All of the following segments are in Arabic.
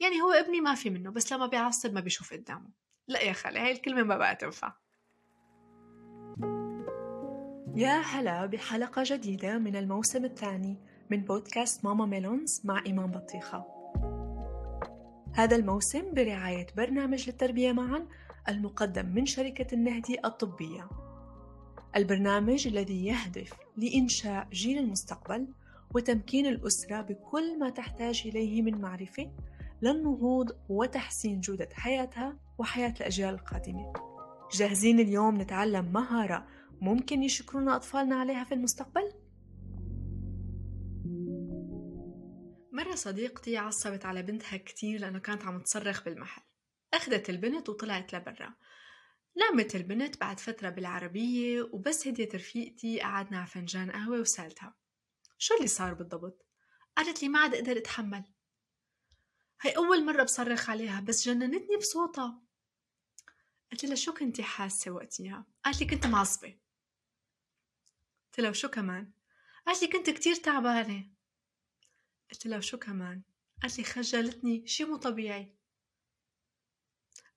يعني هو ابني ما في منه بس لما بيعصب ما بيشوف قدامه. لا يا خالي هاي الكلمة ما بقى تنفع. يا هلا بحلقة جديدة من الموسم الثاني من بودكاست ماما ميلونز مع إيمان بطيخة. هذا الموسم برعاية برنامج للتربية معا المقدم من شركة النهدي الطبية. البرنامج الذي يهدف لإنشاء جيل المستقبل وتمكين الأسرة بكل ما تحتاج إليه من معرفة للنهوض وتحسين جودة حياتها وحياة الأجيال القادمة جاهزين اليوم نتعلم مهارة ممكن يشكرونا أطفالنا عليها في المستقبل؟ مرة صديقتي عصبت على بنتها كتير لأنه كانت عم تصرخ بالمحل أخذت البنت وطلعت لبرا نامت البنت بعد فترة بالعربية وبس هديت رفيقتي قعدنا على فنجان قهوة وسألتها شو اللي صار بالضبط؟ قالت لي ما عاد أقدر أتحمل هي أول مرة بصرخ عليها بس جننتني بصوتها قلت لها شو كنتي حاسة وقتها؟ قالت لي كنت معصبة قلت لها وشو كمان؟ قالت لي كنت كتير تعبانة قلت لها وشو كمان؟ قالت لي خجلتني شي مو طبيعي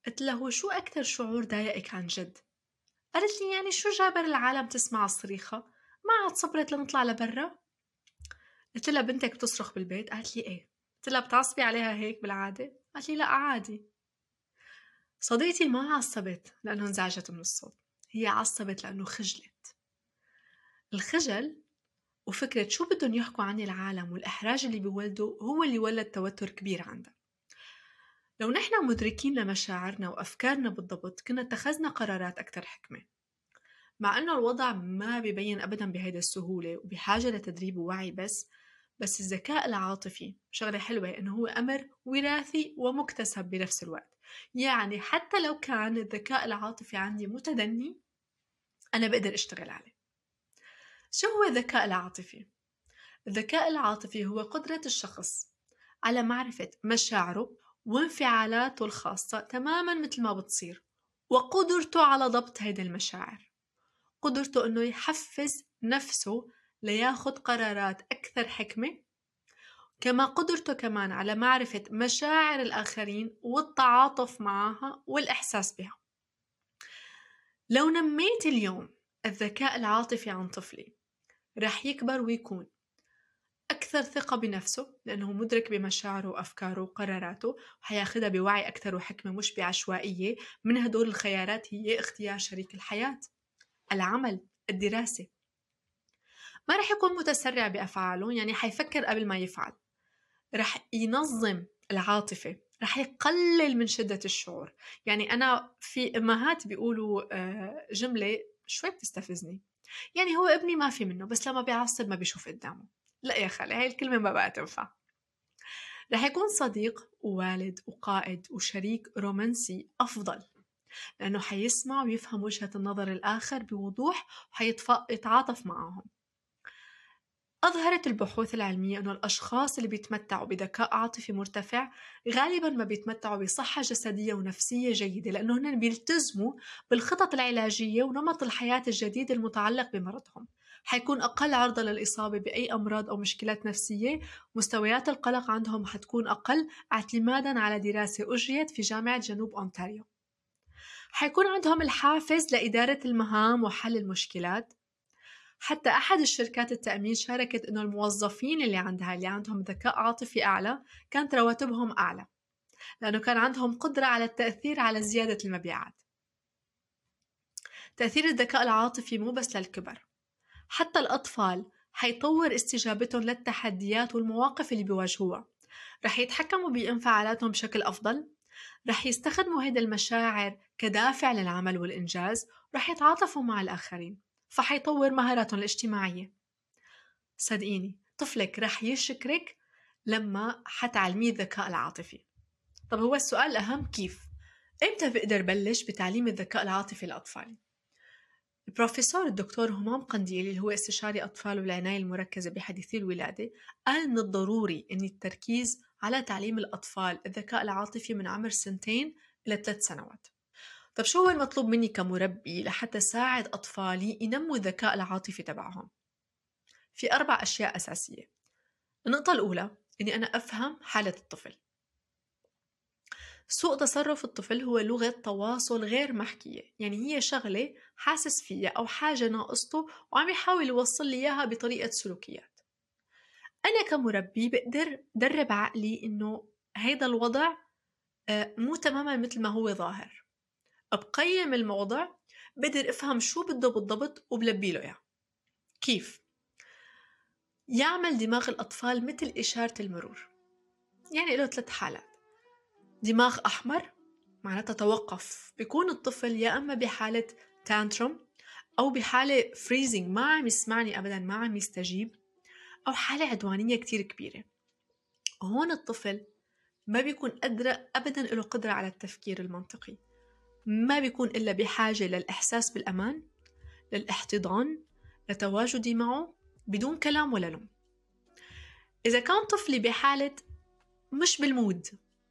قلت لها هو شو أكتر شعور ضايقك عن جد؟ قالت لي يعني شو جابر العالم تسمع الصريخة؟ ما عاد صبرت لنطلع لبرا؟ قلت لها بنتك بتصرخ بالبيت؟ قالت لي إيه قلت لها بتعصبي عليها هيك بالعادة؟ قالت لي لا عادي. صديقتي ما عصبت لأنه انزعجت من الصوت هي عصبت لأنه خجلت. الخجل وفكرة شو بدهم يحكوا عني العالم والإحراج اللي بيولده هو اللي ولد توتر كبير عندها. لو نحن مدركين لمشاعرنا وأفكارنا بالضبط كنا اتخذنا قرارات أكثر حكمة. مع أنه الوضع ما بيبين أبدا بهيدا السهولة وبحاجة لتدريب ووعي بس بس الذكاء العاطفي شغلة حلوة إنه هو أمر وراثي ومكتسب بنفس الوقت. يعني حتى لو كان الذكاء العاطفي عندي متدني أنا بقدر أشتغل عليه. شو هو الذكاء العاطفي؟ الذكاء العاطفي هو قدرة الشخص على معرفة مشاعره وانفعالاته الخاصة تماما مثل ما بتصير وقدرته على ضبط هيدي المشاعر. قدرته إنه يحفز نفسه لياخد قرارات أكثر حكمة. كما قدرته كمان على معرفة مشاعر الآخرين والتعاطف معها والإحساس بها. لو نميت اليوم الذكاء العاطفي عن طفلي رح يكبر ويكون. أكثر ثقة بنفسه لأنه مدرك بمشاعره وأفكاره وقراراته وحياخدها بوعي أكثر وحكمة مش بعشوائية. من هدول الخيارات هي اختيار شريك الحياة. العمل الدراسة. ما رح يكون متسرع بأفعاله يعني حيفكر قبل ما يفعل. رح ينظم العاطفة رح يقلل من شدة الشعور. يعني أنا في أمهات بيقولوا آه، جملة شوي بتستفزني. يعني هو ابني ما في منه بس لما بيعصب ما بيشوف قدامه. لا يا خالي هاي الكلمة ما بقى تنفع. رح يكون صديق ووالد وقائد وشريك رومانسي أفضل لأنه حيسمع ويفهم وجهة النظر الآخر بوضوح وحيتعاطف معهم أظهرت البحوث العلمية أنه الأشخاص اللي بيتمتعوا بذكاء عاطفي مرتفع غالبا ما بيتمتعوا بصحة جسدية ونفسية جيدة لأنه بيلتزموا بالخطط العلاجية ونمط الحياة الجديد المتعلق بمرضهم. حيكون أقل عرضة للإصابة بأي أمراض أو مشكلات نفسية مستويات القلق عندهم حتكون أقل اعتمادا على دراسة أجريت في جامعة جنوب أونتاريو. حيكون عندهم الحافز لإدارة المهام وحل المشكلات حتى أحد الشركات التأمين شاركت إنه الموظفين اللي عندها اللي عندهم ذكاء عاطفي أعلى كانت رواتبهم أعلى لأنه كان عندهم قدرة على التأثير على زيادة المبيعات. تأثير الذكاء العاطفي مو بس للكبر حتى الأطفال حيطور استجابتهم للتحديات والمواقف اللي بيواجهوها. رح يتحكموا بانفعالاتهم بشكل أفضل رح يستخدموا هيدا المشاعر كدافع للعمل والإنجاز ورح يتعاطفوا مع الآخرين. فحيطور مهاراتهم الاجتماعية صدقيني طفلك رح يشكرك لما حتعلميه الذكاء العاطفي طب هو السؤال الأهم كيف؟ إمتى بقدر بلش بتعليم الذكاء العاطفي لأطفالي؟ البروفيسور الدكتور همام قنديلي اللي هو استشاري أطفال والعناية المركزة بحديثي الولادة قال من الضروري أن التركيز على تعليم الأطفال الذكاء العاطفي من عمر سنتين إلى ثلاث سنوات طب شو هو المطلوب مني كمربي لحتى ساعد أطفالي ينموا الذكاء العاطفي تبعهم؟ في أربع أشياء أساسية. النقطة الأولى إني أنا أفهم حالة الطفل. سوء تصرف الطفل هو لغة تواصل غير محكية. يعني هي شغلة حاسس فيها أو حاجة ناقصته وعم يحاول يوصل لي إياها بطريقة سلوكيات. أنا كمربي بقدر درب عقلي إنه هيدا الوضع آه، مو تماما مثل ما هو ظاهر. بقيم الموضع بقدر افهم شو بده بالضبط وبلبي له إياه. كيف؟ يعمل دماغ الأطفال مثل إشارة المرور. يعني له ثلاث حالات. دماغ أحمر معناتها توقف. بيكون الطفل يا أما بحالة tantrum أو بحالة freezing ما عم يسمعني أبدا ما عم يستجيب أو حالة عدوانية كتير كبيرة. هون الطفل ما بيكون قادرة أبدا له قدرة على التفكير المنطقي. ما بيكون إلا بحاجة للإحساس بالأمان للاحتضان لتواجدي معه بدون كلام ولا لوم. إذا كان طفلي بحالة مش بالمود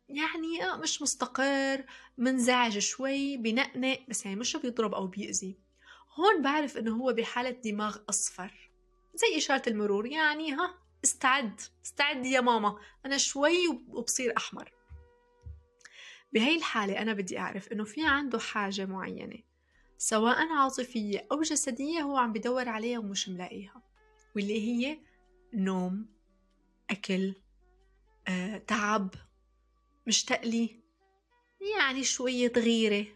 يعني آه، مش مستقر منزعج شوي بنقنق بس يعني مش بيضرب أو بيأذي. هون بعرف إنه هو بحالة دماغ أصفر زي إشارة المرور يعني ها استعد استعد يا ماما أنا شوي وبصير أحمر. بهي الحالة أنا بدي أعرف إنه في عنده حاجة معينة سواء عاطفية أو جسدية هو عم بدور عليها ومش ملاقيها واللي هي نوم أكل آه، تعب مشتاق لي يعني شوية غيرة.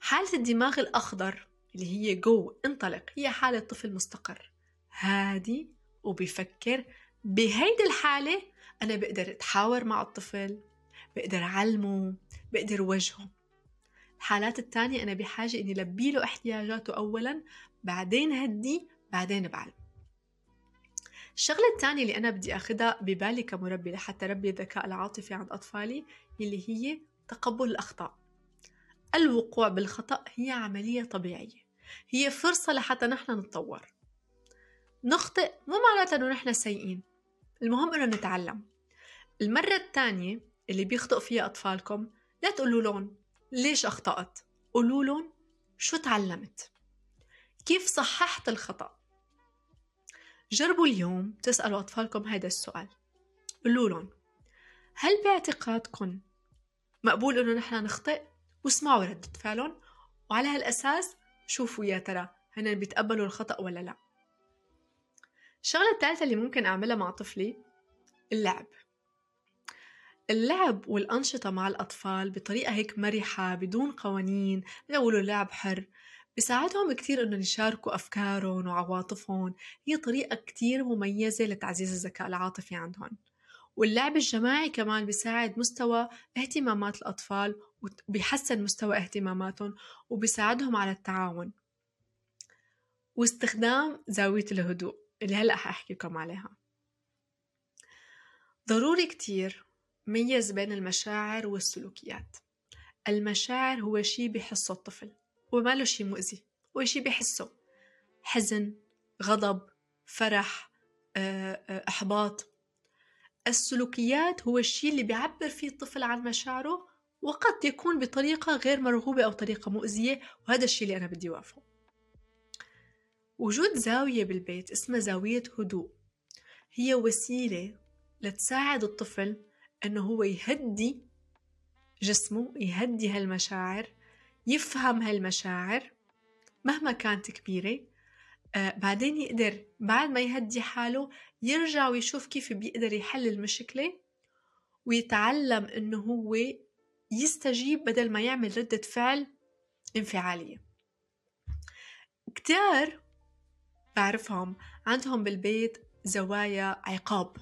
حالة الدماغ الأخضر اللي هي جو انطلق هي حالة طفل مستقر هادي وبيفكر. بهيدي الحالة أنا بقدر أتحاور مع الطفل. بقدر أعلمه بقدر وجهه. الحالات التانية أنا بحاجة إني لبي له احتياجاته أولا بعدين هدي بعدين بعلم الشغلة الثانية اللي أنا بدي أخدها ببالي كمربي لحتى ربي الذكاء العاطفي عند أطفالي اللي هي تقبل الأخطاء. الوقوع بالخطأ هي عملية طبيعية. هي فرصة لحتى نحن نتطور. نخطئ مو معناتها إنه نحن سيئين. المهم إنه نتعلم. المرة الثانية اللي بيخطئ فيها أطفالكم لا تقولوا لهم ليش أخطأت؟ قولوا لهم شو تعلمت؟ كيف صححت الخطأ؟ جربوا اليوم تسألوا أطفالكم هذا السؤال. قولوا لهم هل باعتقادكم مقبول إنه نحن نخطئ؟ واسمعوا ردة فعلهم وعلى هالأساس شوفوا يا ترى هن بيتقبلوا الخطأ ولا لا. الشغلة الثالثة اللي ممكن أعملها مع طفلي اللعب. اللعب والأنشطة مع الأطفال بطريقة هيك مرحة بدون قوانين بيقولوا لعب حر بساعدهم كتير إنه يشاركوا أفكارهم وعواطفهم. هي طريقة كتير مميزة لتعزيز الذكاء العاطفي عندهم. واللعب الجماعي كمان بيساعد مستوى اهتمامات الأطفال وبيحسن مستوى اهتماماتهم وبيساعدهم على التعاون. واستخدام زاوية الهدوء اللي هلأ حأحكي لكم عليها. ضروري كتير ميز بين المشاعر والسلوكيات. المشاعر هو شي بحسه الطفل وما له شي مؤذي هو شي بحسه. حزن غضب فرح آه، آه، إحباط. السلوكيات هو الشيء اللي بيعبر فيه الطفل عن مشاعره وقد يكون بطريقة غير مرغوبة أو طريقة مؤذية وهذا الشيء اللي أنا بدي وقفه وجود زاوية بالبيت اسمها زاوية هدوء. هي وسيلة لتساعد الطفل أنه هو يهدي جسمه يهدي هالمشاعر يفهم هالمشاعر مهما كانت كبيرة. آه بعدين يقدر بعد ما يهدي حاله يرجع ويشوف كيف بيقدر يحل المشكلة ويتعلم إنه هو يستجيب بدل ما يعمل ردة فعل انفعالية. كتار بعرفهم عندهم بالبيت زوايا عقاب.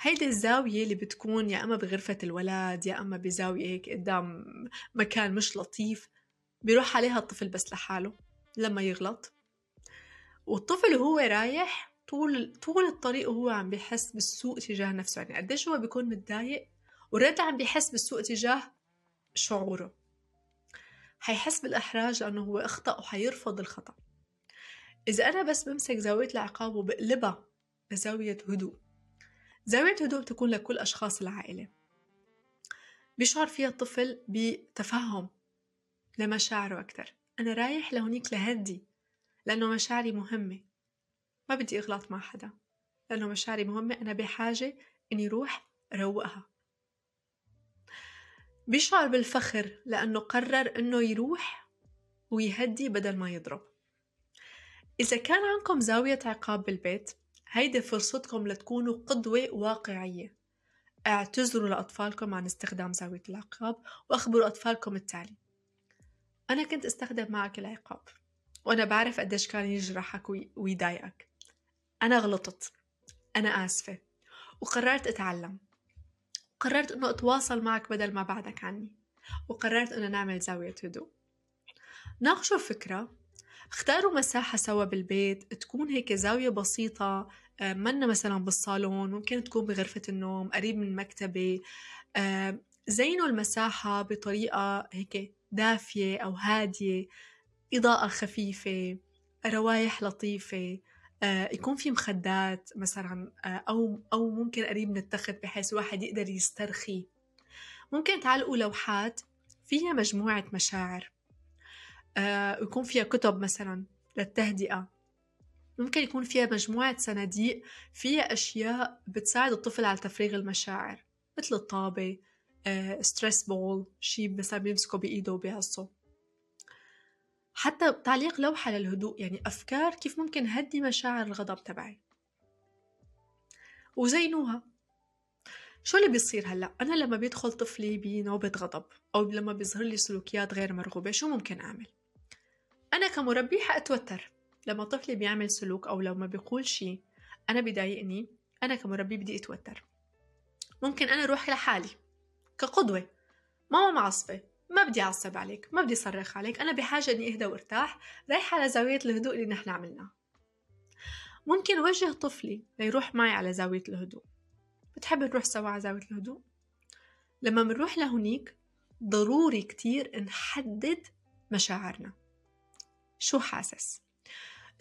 هيدي الزاوية اللي بتكون يا أما بغرفة الولد يا أما بزاوية هيك قدام مكان مش لطيف بيروح عليها الطفل بس لحاله لما يغلط. والطفل وهو رايح طول طول الطريق وهو عم بيحس بالسوء تجاه نفسه. يعني قديش هو بيكون متضايق ورد عم بيحس بالسوء تجاه شعوره. حيحس بالإحراج لأنه هو أخطأ وحيرفض الخطأ. إذا أنا بس بمسك زاوية العقاب وبقلبها لزاوية هدوء زاوية هدوء بتكون لكل أشخاص العائلة. بيشعر فيها الطفل بتفهم لمشاعره أكتر. أنا رايح لهونيك لهدي لأنه مشاعري مهمة. ما بدي أغلط مع حدا. لأنه مشاعري مهمة أنا بحاجة إني روح روقها. بيشعر بالفخر لأنه قرر إنه يروح ويهدي بدل ما يضرب. إذا كان عندكم زاوية عقاب بالبيت هيدي فرصتكم لتكونوا قدوة واقعية. اعتذروا لأطفالكم عن استخدام زاوية العقاب وأخبروا أطفالكم التالي. أنا كنت أستخدم معك العقاب وأنا بعرف قديش كان يجرحك ويضايقك. أنا غلطت. أنا آسفة. وقررت أتعلم. قررت أنه أتواصل معك بدل ما بعدك عني. وقررت أنه نعمل زاوية هدوء. ناقشوا الفكرة اختاروا مساحة سوا بالبيت تكون هيك زاوية بسيطة آه، منا مثلا بالصالون ممكن تكون بغرفة النوم قريب من مكتبة آه، زينوا المساحة بطريقة هيك دافية أو هادية إضاءة خفيفة روايح لطيفة آه، يكون في مخدات مثلا أو أو ممكن قريب من التخت بحيث الواحد يقدر يسترخي. ممكن تعلقوا لوحات فيها مجموعة مشاعر. يكون فيها كتب مثلا للتهدئة. ممكن يكون فيها مجموعة صناديق فيها أشياء بتساعد الطفل على تفريغ المشاعر مثل الطابة ستريس بول شي مثلا بيمسكه بإيده وبيعصه. حتى تعليق لوحة للهدوء يعني أفكار كيف ممكن هدي مشاعر الغضب تبعي. وزينوها. شو اللي بيصير هلأ؟ أنا لما بيدخل طفلي بنوبة غضب أو لما بيظهر لي سلوكيات غير مرغوبة شو ممكن أعمل؟ أنا كمربي حأتوتر. لما طفلي بيعمل سلوك أو لما بيقول شي أنا بضايقني أنا كمربي بدي أتوتر. ممكن أنا أروح لحالي كقدوة. ماما معصبة ما بدي أعصب عليك ما بدي صرخ عليك أنا بحاجة إني أهدى وأرتاح رايحة على زاوية الهدوء اللي نحن عملناها. ممكن وجه طفلي ليروح معي على زاوية الهدوء. بتحب نروح سوا على زاوية الهدوء؟ لما منروح لهونيك ضروري كتير نحدد مشاعرنا. شو حاسس؟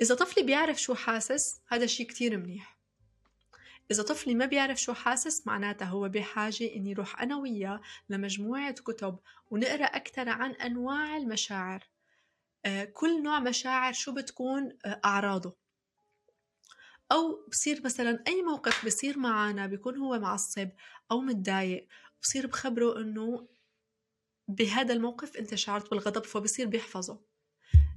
إذا طفلي بيعرف شو حاسس هذا شي كتير منيح. إذا طفلي ما بيعرف شو حاسس معناتها هو بحاجة إني روح أنا وياه لمجموعة كتب ونقرأ أكثر عن أنواع المشاعر. آه، كل نوع مشاعر شو بتكون آه، أعراضه. أو بصير مثلا أي موقف بصير معنا بيكون هو معصب أو متضايق بصير بخبره إنه بهذا الموقف أنت شعرت بالغضب فبصير بيحفظه.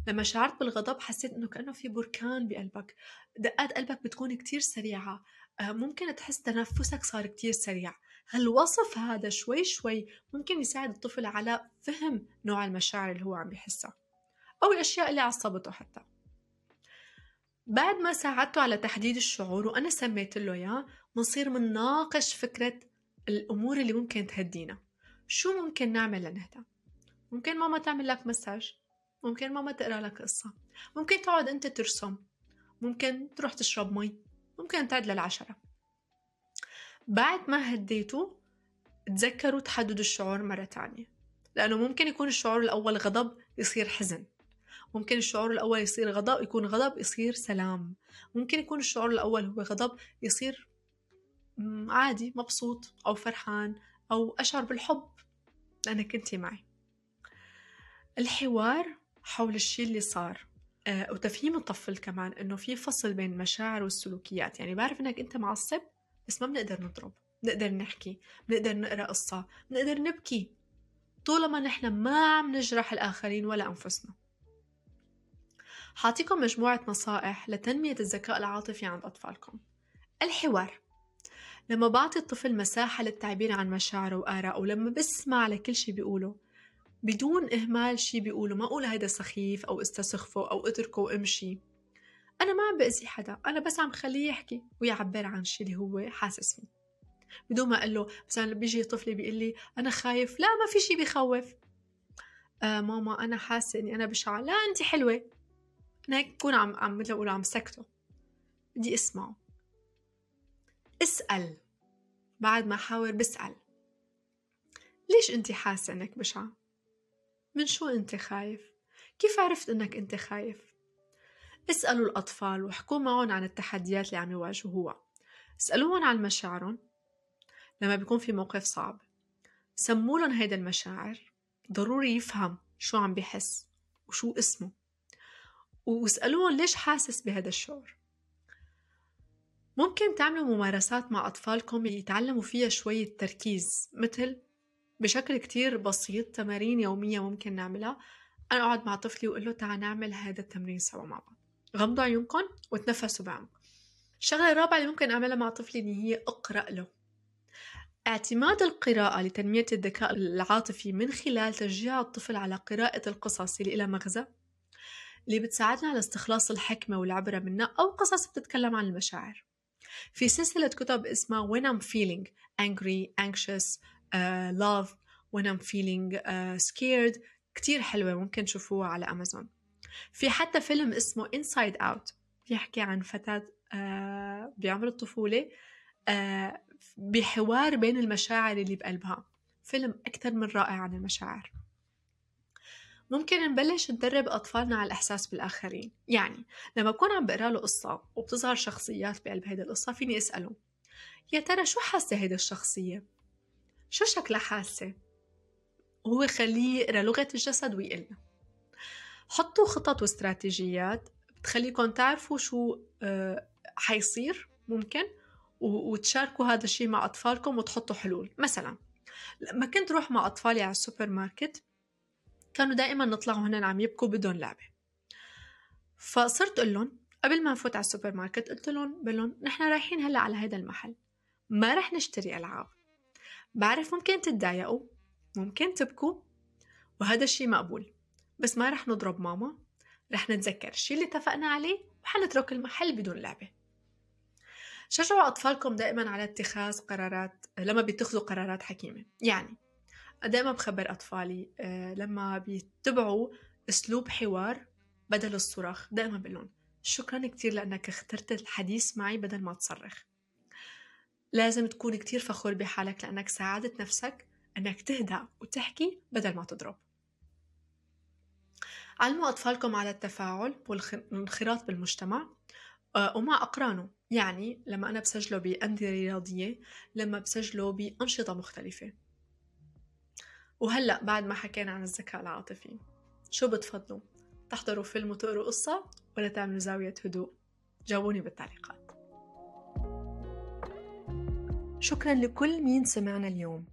لما شعرت بالغضب حسيت إنه كأنه في بركان بقلبك. دقات قلبك بتكون كتير سريعة. آه، ممكن تحس تنفسك صار كتير سريع. هالوصف هذا شوي شوي ممكن يساعد الطفل على فهم نوع المشاعر اللي هو عم بيحسها؟ أو الأشياء اللي عصبته حتى. بعد ما ساعدته على تحديد الشعور وأنا سميت له إياه بنصير منناقش فكرة الأمور اللي ممكن تهدينا. شو ممكن نعمل لنهدى؟ ممكن ماما تعمل لك مساج. ممكن ماما تقرأ لك قصة. ممكن تقعد أنت ترسم. ممكن تروح تشرب مي. ممكن تعد للعشرة. بعد ما هديته تذكروا تحددوا الشعور مرة تانية. لأنه ممكن يكون الشعور الأول غضب يصير حزن. ممكن الشعور الأول يصير غضب يكون غضب يصير سلام. ممكن يكون الشعور الأول هو غضب يصير عادي مبسوط أو فرحان أو أشعر بالحب. لأنك كنتي معي. الحوار حول الشيء اللي صار. آه، وتفهيم الطفل كمان إنه في فصل بين المشاعر والسلوكيات. يعني بعرف إنك أنت معصب بس ما بنقدر نضرب. بنقدر نحكي بنقدر نقرأ قصة بنقدر نبكي. طولما نحن ما عم نجرح الآخرين ولا أنفسنا. حاعطيكم مجموعة نصائح لتنمية الذكاء العاطفي عند أطفالكم. الحوار. لما بعطي الطفل مساحة للتعبير عن مشاعره وآرائه ولما بسمع لكل شي بيقوله بدون إهمال شي بيقولوا ما أقول هيدا سخيف أو استسخفه أو اتركه وامشي أنا ما عم بأذي حدا أنا بس عم خليه يحكي ويعبر عن شي اللي هو حاسس فيه. بدون ما أقول له مثلا بيجي طفلي بيقول لي أنا خايف لا ما في شي بيخوف آه ماما أنا حاسة إني أنا بشعة لا أنت حلوة. أنا هيك بكون عم عم مثل أقول عم سكته. بدي أسمعه. اسأل. بعد ما حاور بسأل. ليش أنت حاسة إنك بشعة؟ من شو أنت خايف؟ كيف عرفت إنك أنت خايف؟ اسألوا الأطفال واحكوا معهم عن التحديات اللي عم يواجهوها اسألوهم عن مشاعرهم لما بيكون في موقف صعب. سموا لهم هيدا المشاعر. ضروري يفهم شو عم بيحس وشو اسمه. واسألوهم ليش حاسس بهذا الشعور. ممكن تعملوا ممارسات مع أطفالكم يتعلموا فيها شوية تركيز مثل بشكل كتير بسيط تمارين يومية ممكن نعملها. أنا أقعد مع طفلي وأقول له تعال نعمل هذا التمرين سوا مع بعض. غمضوا عيونكم وتنفسوا بعمق الشغلة الرابعة اللي ممكن أعملها مع طفلي إن هي أقرأ له. اعتماد القراءة لتنمية الذكاء العاطفي من خلال تشجيع الطفل على قراءة القصص اللي لها مغزى اللي بتساعدنا على استخلاص الحكمة والعبرة منها أو قصص بتتكلم عن المشاعر. في سلسلة كتب اسمها When I'm Feeling Angry, Anxious, Love When I'm Feeling uh, Scared كتير حلوة ممكن تشوفوها على أمازون في حتى فيلم اسمه Inside Out بيحكي عن فتاة uh, بعمر الطفولة بحوار بين المشاعر اللي بقلبها. فيلم أكثر من رائع عن المشاعر. ممكن نبلش ندرب أطفالنا على الإحساس بالآخرين. يعني لما بكون عم بقرأ له قصة وبتظهر شخصيات بقلب هيدا القصة فيني أسأله يا ترى شو حاسة هيدا الشخصية؟ شو شكلها حاسة؟ هو خليه يقرأ لغة الجسد ويقلنا حطوا خطط واستراتيجيات بتخليكم تعرفوا شو آه، حيصير ممكن وتشاركوا هذا الشيء مع أطفالكم وتحطوا حلول. مثلا لما كنت روح مع أطفالي على السوبر ماركت كانوا دائما نطلعوا هن عم يبكوا بدون لعبة. فصرت أقول لهم قبل ما نفوت على السوبر ماركت قلت لهم بقول نحن رايحين هلأ على هذا المحل. ما رح نشتري ألعاب. بعرف ممكن تتضايقوا ممكن تبكوا وهذا الشيء مقبول. بس ما رح نضرب ماما رح نتذكر الشيء اللي اتفقنا عليه وحنترك المحل بدون لعبة. شجعوا أطفالكم دائما على اتخاذ قرارات لما بيتخذوا قرارات حكيمة. يعني دائما بخبر أطفالي آه، لما بيتبعوا أسلوب حوار بدل الصراخ دائما بقول شكرا كتير لأنك اخترت الحديث معي بدل ما تصرخ. لازم تكون كتير فخور بحالك لأنك ساعدت نفسك أنك تهدأ وتحكي بدل ما تضرب علموا أطفالكم على التفاعل والانخراط بالمجتمع آه، ومع أقرانه يعني لما أنا بسجله بأندية رياضية لما بسجله بأنشطة مختلفة وهلأ بعد ما حكينا عن الذكاء العاطفي شو بتفضلوا؟ تحضروا فيلم وتقروا قصة ولا تعملوا زاوية هدوء؟ جاوبوني بالتعليقات شكرا لكل مين سمعنا اليوم.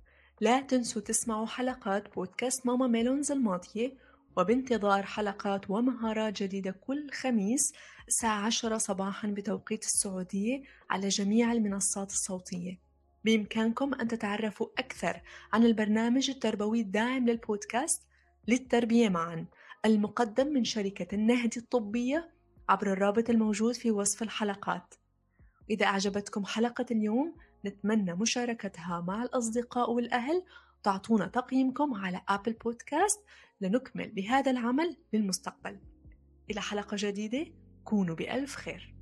لا تنسوا تسمعوا حلقات بودكاست ماما ميلونز الماضية وبانتظار حلقات ومهارات جديدة كل خميس الساعة 10 صباحا بتوقيت السعودية على جميع المنصات الصوتية. بإمكانكم أن تتعرفوا أكثر عن البرنامج التربوي الداعم للبودكاست للتربية معا المقدم من شركة النهدي الطبية عبر الرابط الموجود في وصف الحلقات. إذا أعجبتكم حلقة اليوم نتمنى مشاركتها مع الأصدقاء والأهل. تعطونا تقييمكم على أبل بودكاست لنكمل بهذا العمل للمستقبل. إلى حلقة جديدة كونوا بألف خير.